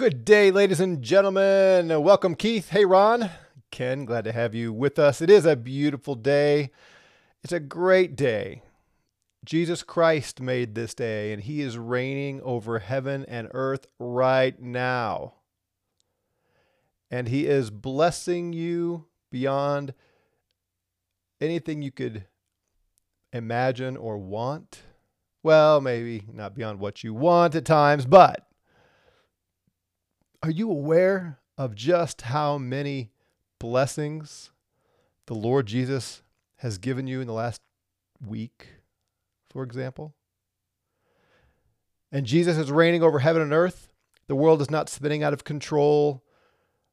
Good day, ladies and gentlemen. Welcome, Keith. Hey, Ron. Ken, glad to have you with us. It is a beautiful day. It's a great day. Jesus Christ made this day, and he is reigning over heaven and earth right now. And he is blessing you beyond anything you could imagine or want. Well, maybe not beyond what you want at times, but are you aware of just how many blessings the Lord Jesus has given you in the last week, for example? And Jesus is reigning over heaven and earth. The world is not spinning out of control.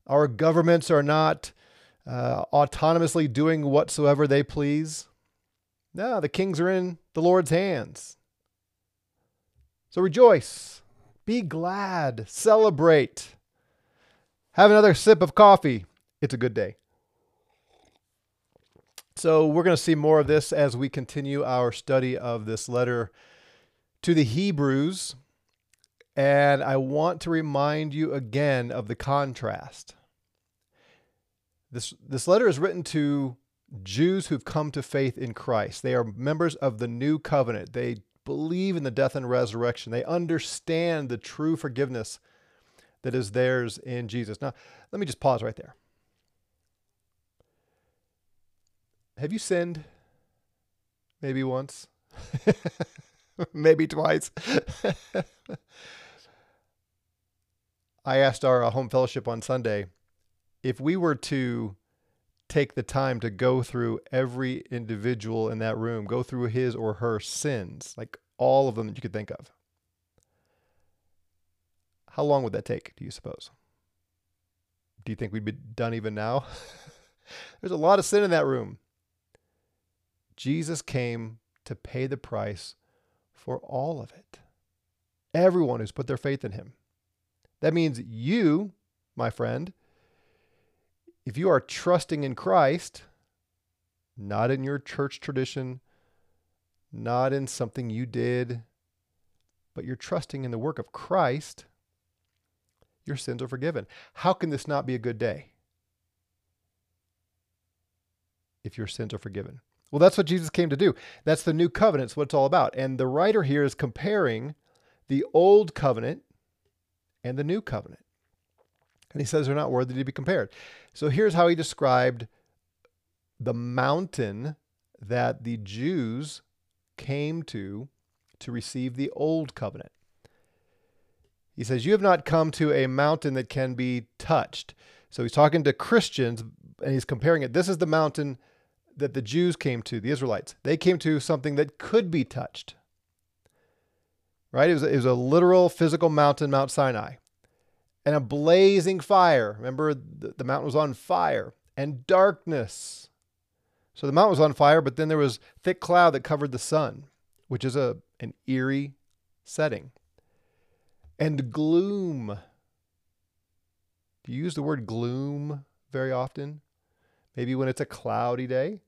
Our governments are not uh, autonomously doing whatsoever they please. No, the kings are in the Lord's hands. So rejoice, be glad, celebrate, have another sip of coffee. It's a good day. So, we're going to see more of this as we continue our study of this letter to the Hebrews. And I want to remind you again of the contrast. This, this letter is written to Jews who've come to faith in Christ. They are members of the new covenant. They believe in the death and resurrection. They understand the true forgiveness that is theirs in Jesus. Now, let me just pause right there. Have you sinned? Maybe once, maybe twice. I asked our uh, home fellowship on Sunday if we were to take the time to go through every individual in that room, go through his or her sins, like all of them that you could think of. How long would that take, do you suppose? Do you think we'd be done even now? There's a lot of sin in that room. Jesus came to pay the price for all of it. Everyone who's put their faith in him. That means you, my friend, if you are trusting in Christ, not in your church tradition, not in something you did, but you're trusting in the work of Christ, your sins are forgiven. How can this not be a good day? If your sins are forgiven. Well, that's what Jesus came to do. That's the new covenant. It's what it's all about. And the writer here is comparing the old covenant and the new covenant. And he says they're not worthy to be compared. So here's how he described the mountain that the Jews came to to receive the old covenant. He says, You have not come to a mountain that can be touched. So he's talking to Christians and he's comparing it. This is the mountain that the Jews came to, the Israelites. They came to something that could be touched. Right? It was, it was a literal physical mountain, Mount Sinai and a blazing fire. Remember, the, the mountain was on fire and darkness. So the mountain was on fire, but then there was thick cloud that covered the sun, which is a an eerie setting. And gloom. Do you use the word gloom very often? Maybe when it's a cloudy day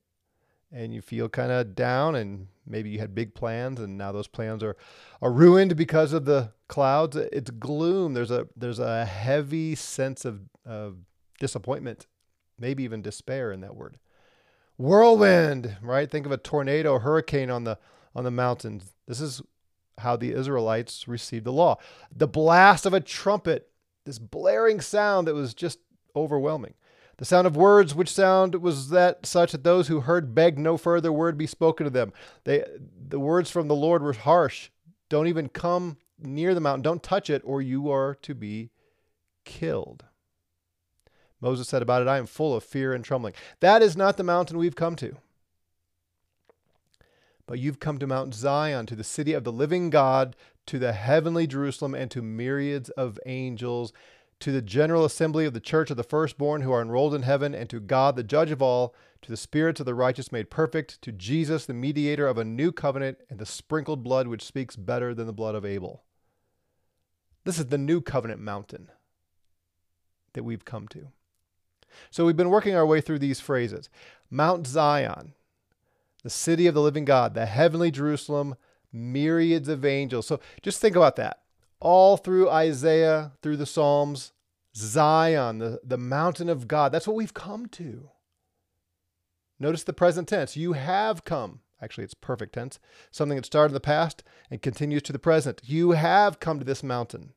and you feel kind of down and maybe you had big plans and now those plans are are ruined because of the clouds. It's gloom. There's a there's a heavy sense of of disappointment maybe even despair in that word. Whirlwind right? Think of a tornado hurricane on the on the mountains. This is how the israelites received the law the blast of a trumpet this blaring sound that was just overwhelming the sound of words, which sound was that such that those who heard begged no further word be spoken to them. They, the words from the Lord were harsh. Don't even come near the mountain. Don't touch it, or you are to be killed. Moses said about it, I am full of fear and trembling. That is not the mountain we've come to. But you've come to Mount Zion, to the city of the living God, to the heavenly Jerusalem, and to myriads of angels to the general assembly of the church of the firstborn who are enrolled in heaven, and to God, the judge of all, to the spirits of the righteous made perfect, to Jesus, the mediator of a new covenant, and the sprinkled blood which speaks better than the blood of Abel. This is the new covenant mountain that we've come to. So we've been working our way through these phrases Mount Zion, the city of the living God, the heavenly Jerusalem, myriads of angels. So just think about that all through Isaiah, through the Psalms, Zion, the, the mountain of God. That's what we've come to. Notice the present tense. You have come. Actually, it's perfect tense. Something that started in the past and continues to the present. You have come to this mountain.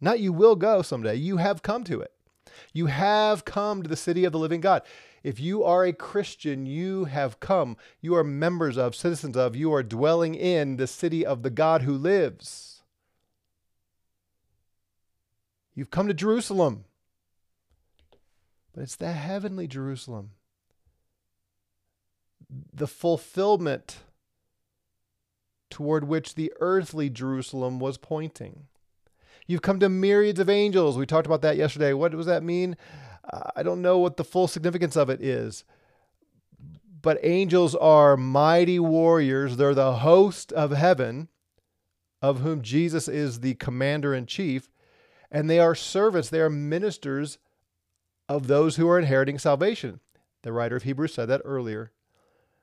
Not you will go someday. You have come to it. You have come to the city of the living God. If you are a Christian, you have come. You are members of, citizens of, you are dwelling in the city of the God who lives. You've come to Jerusalem. But it's the heavenly Jerusalem. The fulfillment toward which the earthly Jerusalem was pointing. You've come to myriads of angels. We talked about that yesterday. What does that mean? Uh, I don't know what the full significance of it is. But angels are mighty warriors. They're the host of heaven, of whom Jesus is the commander in chief. And they are servants, they are ministers of those who are inheriting salvation. The writer of Hebrews said that earlier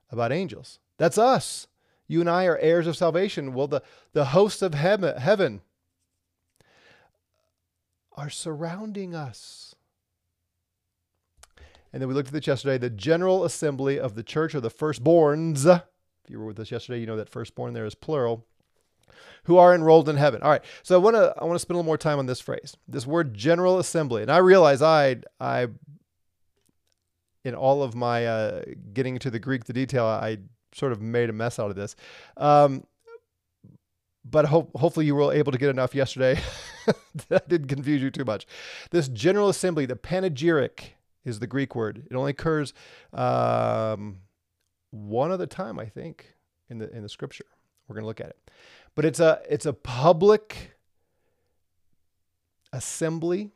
about angels. That's us. You and I are heirs of salvation. Well, the, the hosts of heaven, heaven are surrounding us. And then we looked at this yesterday the General Assembly of the Church of the Firstborns. If you were with us yesterday, you know that firstborn there is plural. Who are enrolled in heaven. All right. So I want to I want to spend a little more time on this phrase. This word general assembly. And I realize I I in all of my uh, getting to the Greek, the detail, I sort of made a mess out of this. Um, but hopefully you were able to get enough yesterday that didn't confuse you too much. This general assembly, the panegyric is the Greek word. It only occurs um, one other time, I think, in the in the scripture. We're going to look at it, but it's a it's a public assembly.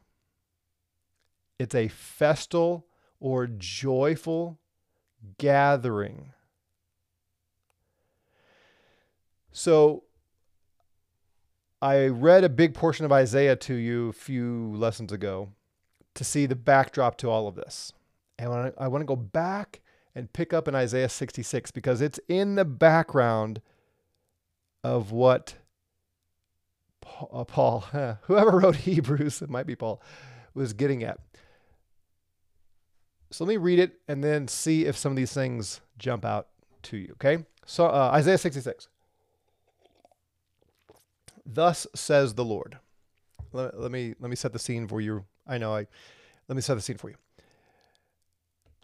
It's a festal or joyful gathering. So I read a big portion of Isaiah to you a few lessons ago to see the backdrop to all of this. And I want to go back and pick up in Isaiah 66 because it's in the background of what Paul, uh, whoever wrote Hebrews, it might be Paul, was getting at. So let me read it and then see if some of these things jump out to you. Okay. So uh, Isaiah 66. Thus says the Lord. Let, let, me let me set the scene for you. I know I let me set the scene for you.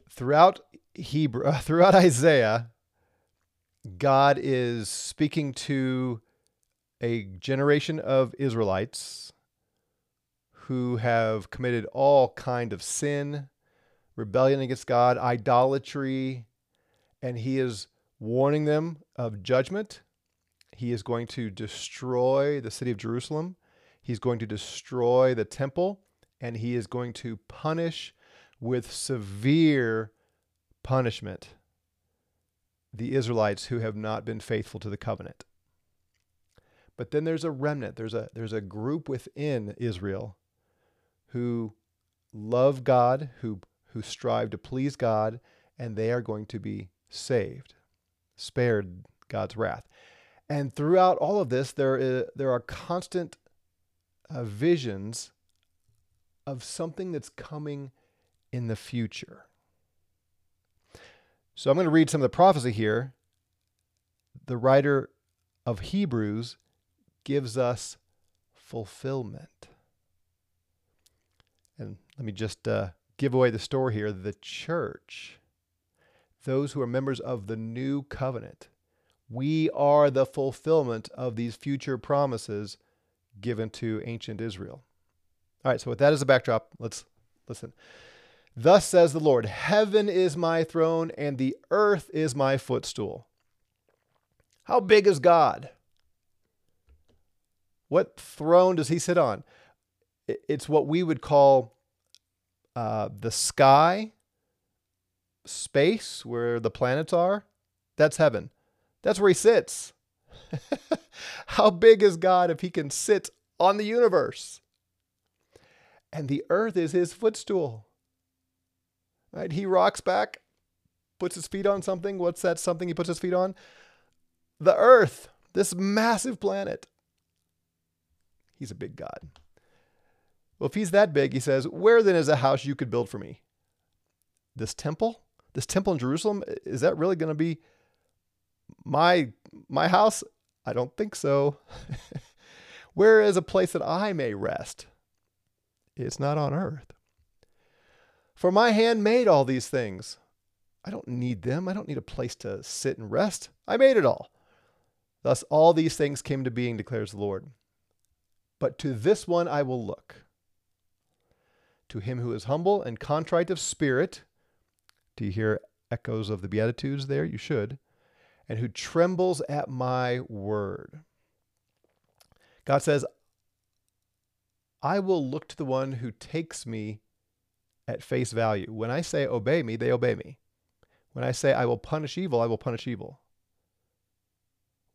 Throughout Hebrew throughout Isaiah, God is speaking to a generation of Israelites who have committed all kind of sin, rebellion against God, idolatry, and he is warning them of judgment he is going to destroy the city of Jerusalem. He's going to destroy the temple, and he is going to punish with severe punishment the Israelites who have not been faithful to the covenant. But then there's a remnant, there's a, there's a group within Israel who love God, who, who strive to please God, and they are going to be saved, spared God's wrath. And throughout all of this, there, is, there are constant uh, visions of something that's coming in the future. So I'm going to read some of the prophecy here. The writer of Hebrews gives us fulfillment. And let me just uh, give away the story here. The church, those who are members of the new covenant, we are the fulfillment of these future promises given to ancient Israel. All right, so with that as a backdrop, let's listen. Thus says the Lord Heaven is my throne, and the earth is my footstool. How big is God? What throne does he sit on? It's what we would call uh, the sky, space, where the planets are. That's heaven. That's where he sits. How big is God if he can sit on the universe? And the earth is his footstool. Right? He rocks back, puts his feet on something. What's that something he puts his feet on? The earth, this massive planet. He's a big God. Well, if he's that big, he says, Where then is a house you could build for me? This temple? This temple in Jerusalem? Is that really going to be my my house? I don't think so. Where is a place that I may rest? It's not on earth. For my hand made all these things. I don't need them. I don't need a place to sit and rest. I made it all. Thus, all these things came to being, declares the Lord. But to this one I will look. To him who is humble and contrite of spirit. Do you hear echoes of the Beatitudes there? You should. And who trembles at my word. God says, I will look to the one who takes me at face value. When I say obey me, they obey me. When I say I will punish evil, I will punish evil.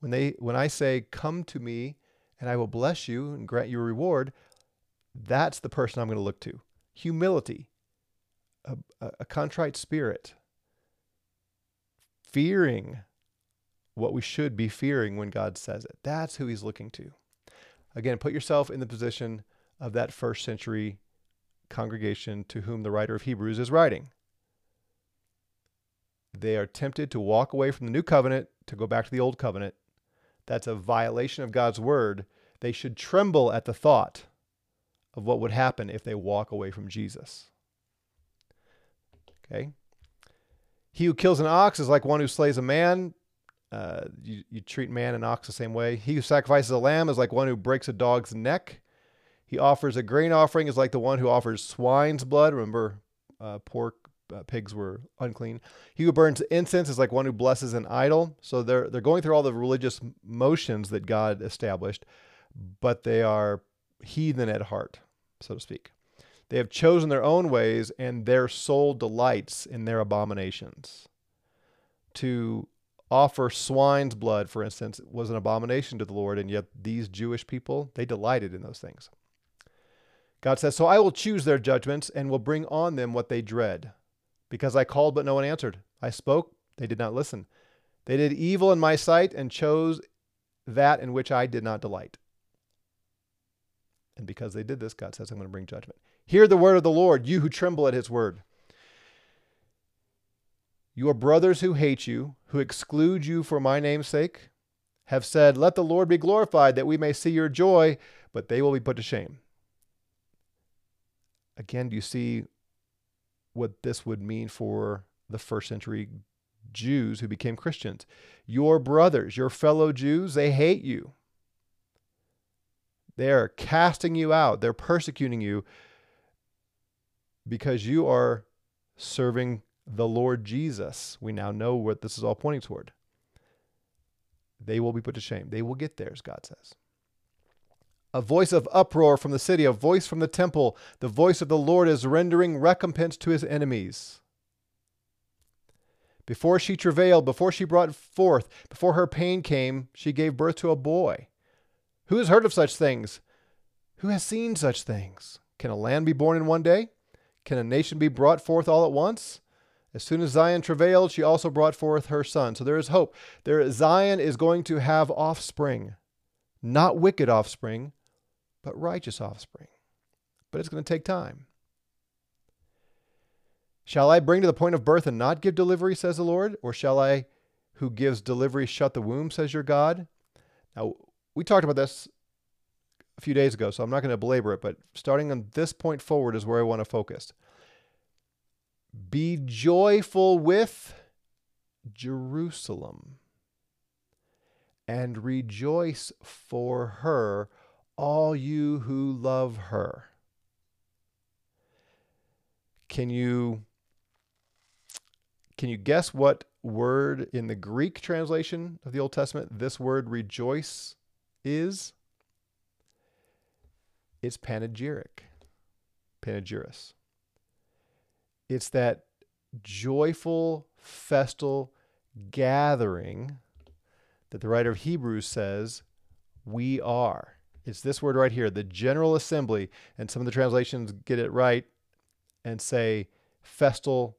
When they when I say come to me and I will bless you and grant you a reward, that's the person I'm going to look to. Humility, a, a contrite spirit, fearing what we should be fearing when God says it. That's who he's looking to. Again, put yourself in the position of that first century congregation to whom the writer of Hebrews is writing. They are tempted to walk away from the new covenant to go back to the old covenant. That's a violation of God's word. They should tremble at the thought of what would happen if they walk away from Jesus. Okay? He who kills an ox is like one who slays a man. Uh, you, you treat man and ox the same way. He who sacrifices a lamb is like one who breaks a dog's neck. He offers a grain offering is like the one who offers swine's blood. Remember, uh, pork, uh, pigs were unclean. He who burns incense is like one who blesses an idol. So they're they're going through all the religious motions that God established, but they are heathen at heart, so to speak. They have chosen their own ways, and their soul delights in their abominations. To offer swine's blood, for instance, was an abomination to the Lord, and yet these Jewish people, they delighted in those things. God says, So I will choose their judgments and will bring on them what they dread. Because I called, but no one answered. I spoke, they did not listen. They did evil in my sight and chose that in which I did not delight. And because they did this, God says, I'm going to bring judgment. Hear the word of the Lord, you who tremble at his word. Your brothers who hate you, who exclude you for my name's sake, have said, Let the Lord be glorified, that we may see your joy, but they will be put to shame. Again, do you see what this would mean for the first century Jews who became Christians? Your brothers, your fellow Jews, they hate you. They're casting you out, they're persecuting you because you are serving the Lord Jesus. We now know what this is all pointing toward. They will be put to shame. They will get theirs, God says a voice of uproar from the city, a voice from the temple. The voice of the Lord is rendering recompense to his enemies. Before she travailed, before she brought forth, before her pain came, she gave birth to a boy. Who has heard of such things? Who has seen such things? Can a land be born in one day? Can a nation be brought forth all at once? As soon as Zion travailed, she also brought forth her son. So there is hope. There, Zion is going to have offspring, not wicked offspring, but righteous offspring. But it's going to take time. Shall I bring to the point of birth and not give delivery, says the Lord? Or shall I, who gives delivery, shut the womb, says your God? Now, we talked about this a few days ago, so I'm not going to belabor it, but starting on this point forward is where I want to focus. Be joyful with Jerusalem and rejoice for her all you who love her. Can you can you guess what word in the Greek translation of the Old Testament this word rejoice is? It's panegyric. Panegyris. It's that joyful festal gathering that the writer of Hebrews says we are. It's this word right here, the General Assembly. And some of the translations get it right and say festal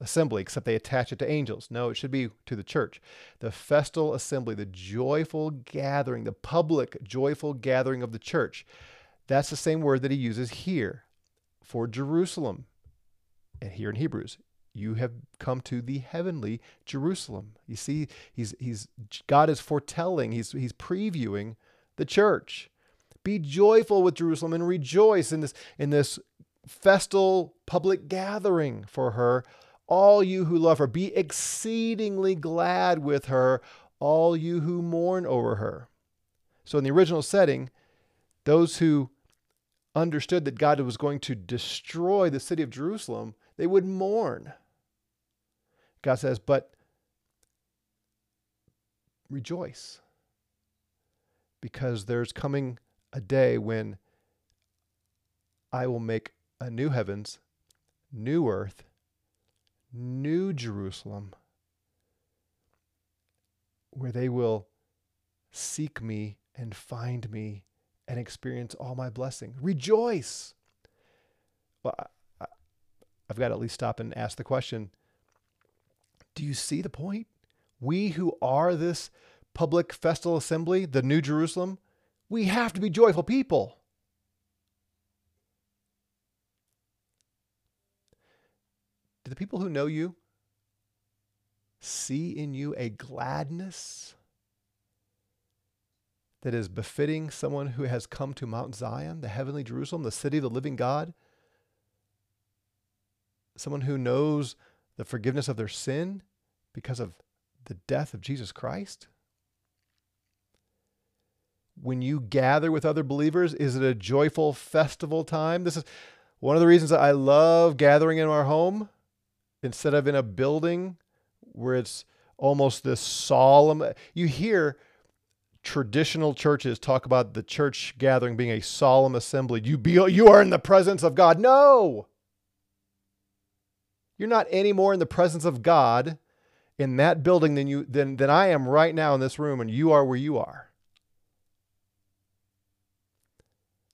assembly, except they attach it to angels. No, it should be to the church. The festal assembly, the joyful gathering, the public joyful gathering of the church. That's the same word that he uses here for Jerusalem. And here in Hebrews, you have come to the heavenly Jerusalem. You see, he's he's God is foretelling, he's he's previewing the church. Be joyful with Jerusalem and rejoice in this in this festal public gathering for her. All you who love her, be exceedingly glad with her, all you who mourn over her. So in the original setting, those who understood that God was going to destroy the city of Jerusalem, they would mourn. God says, but rejoice because there's coming a day when I will make a new heavens, new earth, new Jerusalem, where they will seek me and find me and experience all my blessing. Rejoice. Well, I, have got to at least stop and ask the question do you see the point? We who are this public festal assembly, the New Jerusalem, we have to be joyful people. Do the people who know you see in you a gladness that is befitting someone who has come to Mount Zion, the heavenly Jerusalem, the city of the living God? Someone who knows the forgiveness of their sin because of the death of Jesus Christ? When you gather with other believers, is it a joyful festival time? This is one of the reasons I love gathering in our home instead of in a building where it's almost this solemn. You hear traditional churches talk about the church gathering being a solemn assembly. You be you are in the presence of God. No. You're not any more in the presence of God in that building than you than, than I am right now in this room, and you are where you are.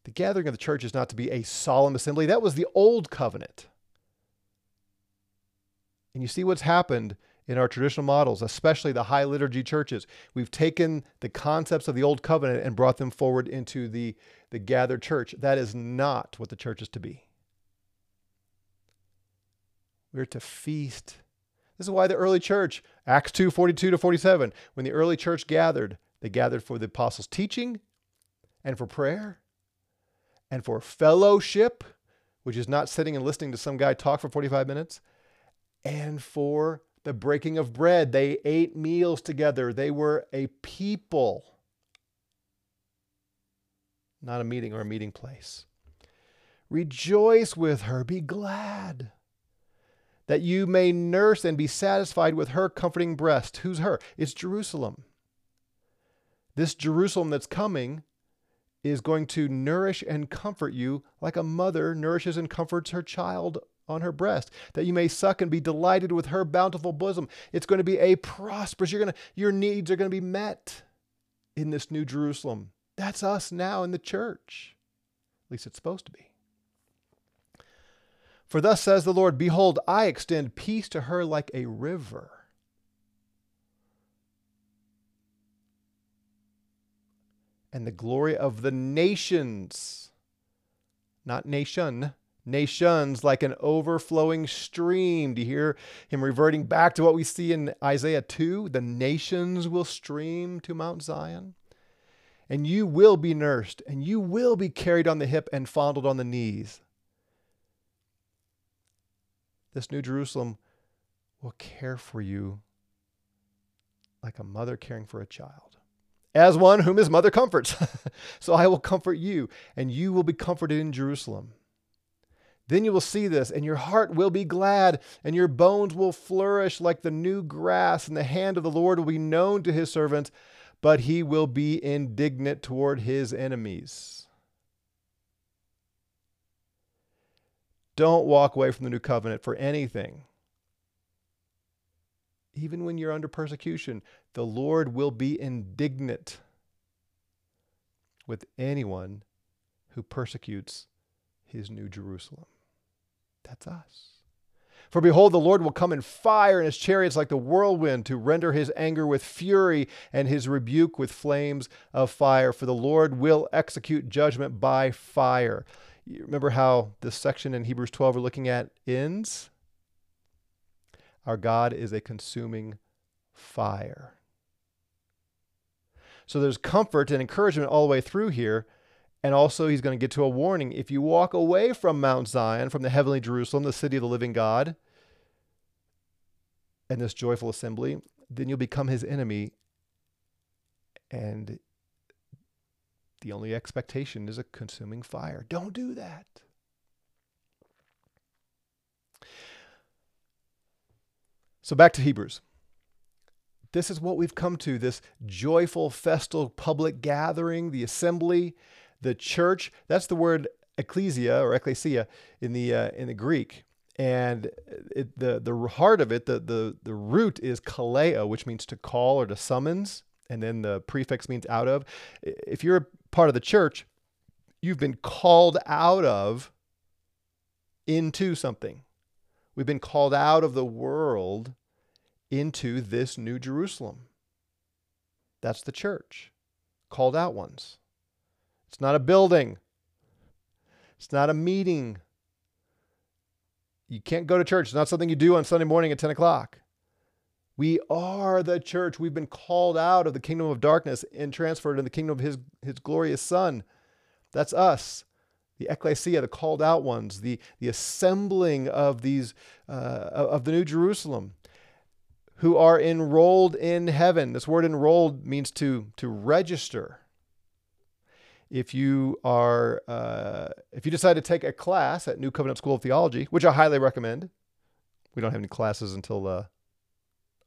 The gathering of the church is not to be a solemn assembly. That was the old covenant. And you see what's happened in our traditional models, especially the high liturgy churches. We've taken the concepts of the old covenant and brought them forward into the, the gathered church. That is not what the church is to be. We're to feast. This is why the early church, Acts 2 42 to 47, when the early church gathered, they gathered for the apostles' teaching and for prayer and for fellowship, which is not sitting and listening to some guy talk for 45 minutes, and for the breaking of bread. They ate meals together. They were a people, not a meeting or a meeting place. Rejoice with her, be glad that you may nurse and be satisfied with her comforting breast. Who's her? It's Jerusalem. This Jerusalem that's coming is going to nourish and comfort you like a mother nourishes and comforts her child on her breast, that you may suck and be delighted with her bountiful bosom. It's going to be a prosperous, you're going to, your needs are going to be met in this new Jerusalem. That's us now in the church. At least it's supposed to be. For thus says the Lord Behold, I extend peace to her like a river. And the glory of the nations, not nation, nations like an overflowing stream. Do you hear him reverting back to what we see in Isaiah 2? The nations will stream to Mount Zion. And you will be nursed, and you will be carried on the hip and fondled on the knees. This New Jerusalem will care for you like a mother caring for a child, as one whom his mother comforts. so I will comfort you, and you will be comforted in Jerusalem. Then you will see this, and your heart will be glad, and your bones will flourish like the new grass, and the hand of the Lord will be known to his servants, but he will be indignant toward his enemies. Don't walk away from the new covenant for anything. Even when you're under persecution, the Lord will be indignant with anyone who persecutes his new Jerusalem. That's us. For behold, the Lord will come in fire, and his chariots like the whirlwind, to render his anger with fury, and his rebuke with flames of fire. For the Lord will execute judgment by fire. You remember how this section in Hebrews 12 we're looking at ends? Our God is a consuming fire. So there's comfort and encouragement all the way through here. And also, he's going to get to a warning. If you walk away from Mount Zion, from the heavenly Jerusalem, the city of the living God, and this joyful assembly, then you'll become his enemy. And the only expectation is a consuming fire. Don't do that. So back to Hebrews. This is what we've come to this joyful, festal public gathering, the assembly, the church. That's the word ecclesia or ecclesia in the, uh, in the Greek. And it, the, the heart of it, the, the, the root is kaleo, which means to call or to summons. And then the prefix means out of. If you're part of the church, you've been called out of into something. We've been called out of the world into this new Jerusalem. That's the church, called out ones. It's not a building, it's not a meeting. You can't go to church. It's not something you do on Sunday morning at 10 o'clock. We are the church. We've been called out of the kingdom of darkness and transferred in the kingdom of his, his glorious Son. That's us the ecclesia, the called out ones, the, the assembling of these uh, of the New Jerusalem, who are enrolled in heaven. This word enrolled means to to register. If you are uh, if you decide to take a class at New Covenant School of Theology, which I highly recommend, we don't have any classes until uh,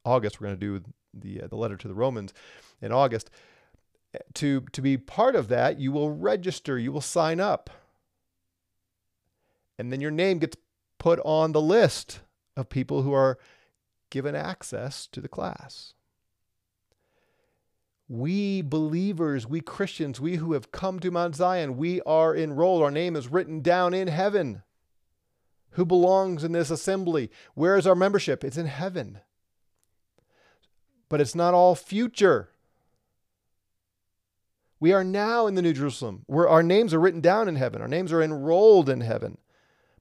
August. We're going to do the uh, the letter to the Romans in August. To to be part of that, you will register. You will sign up and then your name gets put on the list of people who are given access to the class. We believers, we Christians, we who have come to Mount Zion, we are enrolled. Our name is written down in heaven. Who belongs in this assembly? Where is our membership? It's in heaven. But it's not all future. We are now in the New Jerusalem, where our names are written down in heaven. Our names are enrolled in heaven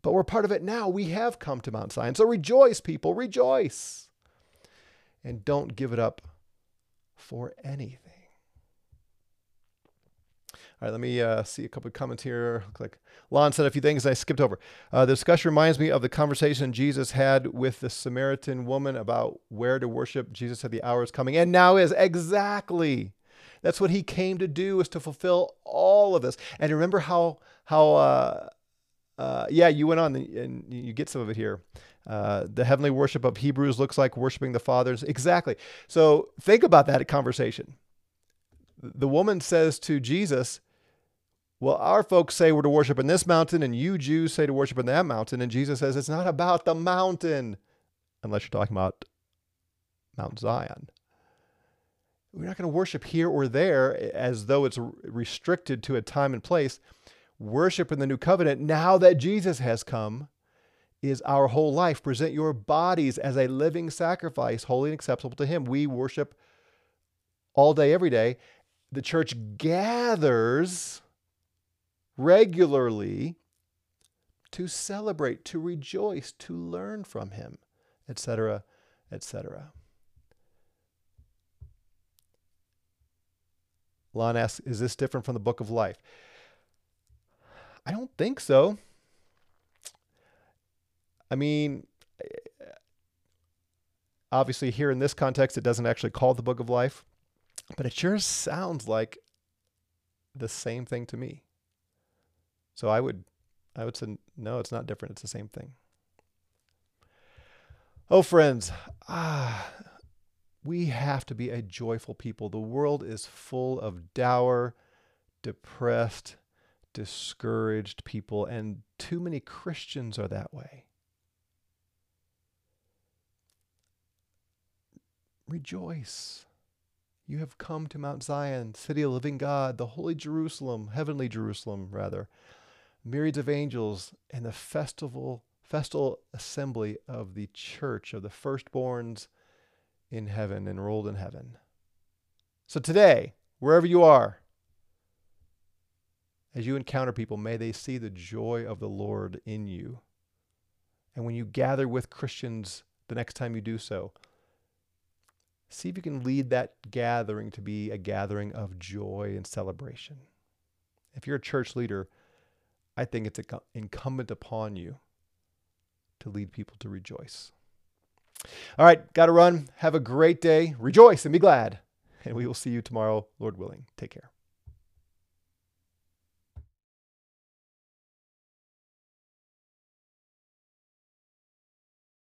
but we're part of it now. We have come to Mount Zion. So rejoice, people, rejoice. And don't give it up for anything. All right, let me uh, see a couple of comments here. Look like Lon said a few things I skipped over. Uh, the discussion reminds me of the conversation Jesus had with the Samaritan woman about where to worship. Jesus said the hour is coming, and now is exactly. That's what he came to do, is to fulfill all of this. And remember how how uh, uh, yeah, you went on and you get some of it here. Uh, the heavenly worship of Hebrews looks like worshiping the fathers. Exactly. So think about that conversation. The woman says to Jesus, Well, our folks say we're to worship in this mountain, and you Jews say to worship in that mountain. And Jesus says, It's not about the mountain, unless you're talking about Mount Zion. We're not going to worship here or there as though it's restricted to a time and place worship in the new covenant, now that Jesus has come, is our whole life. Present your bodies as a living sacrifice, holy and acceptable to Him. We worship all day, every day. The church gathers regularly to celebrate, to rejoice, to learn from Him, etc., etc. Lon asks, is this different from the book of life? I don't think so. I mean, obviously, here in this context, it doesn't actually call the book of life, but it sure sounds like the same thing to me. So I would, I would say, no, it's not different. It's the same thing. Oh, friends, ah, we have to be a joyful people. The world is full of dour, depressed, discouraged people, and too many Christians are that way. Rejoice. You have come to Mount Zion, city of living God, the holy Jerusalem, heavenly Jerusalem, rather, myriads of angels, and the festival festal assembly of the church of the firstborns in heaven, enrolled in heaven. So today, wherever you are, as you encounter people, may they see the joy of the Lord in you. And when you gather with Christians the next time you do so, see if you can lead that gathering to be a gathering of joy and celebration. If you're a church leader, I think it's incumbent upon you to lead people to rejoice. All right, got to run. Have a great day. Rejoice and be glad. And we will see you tomorrow, Lord willing. Take care.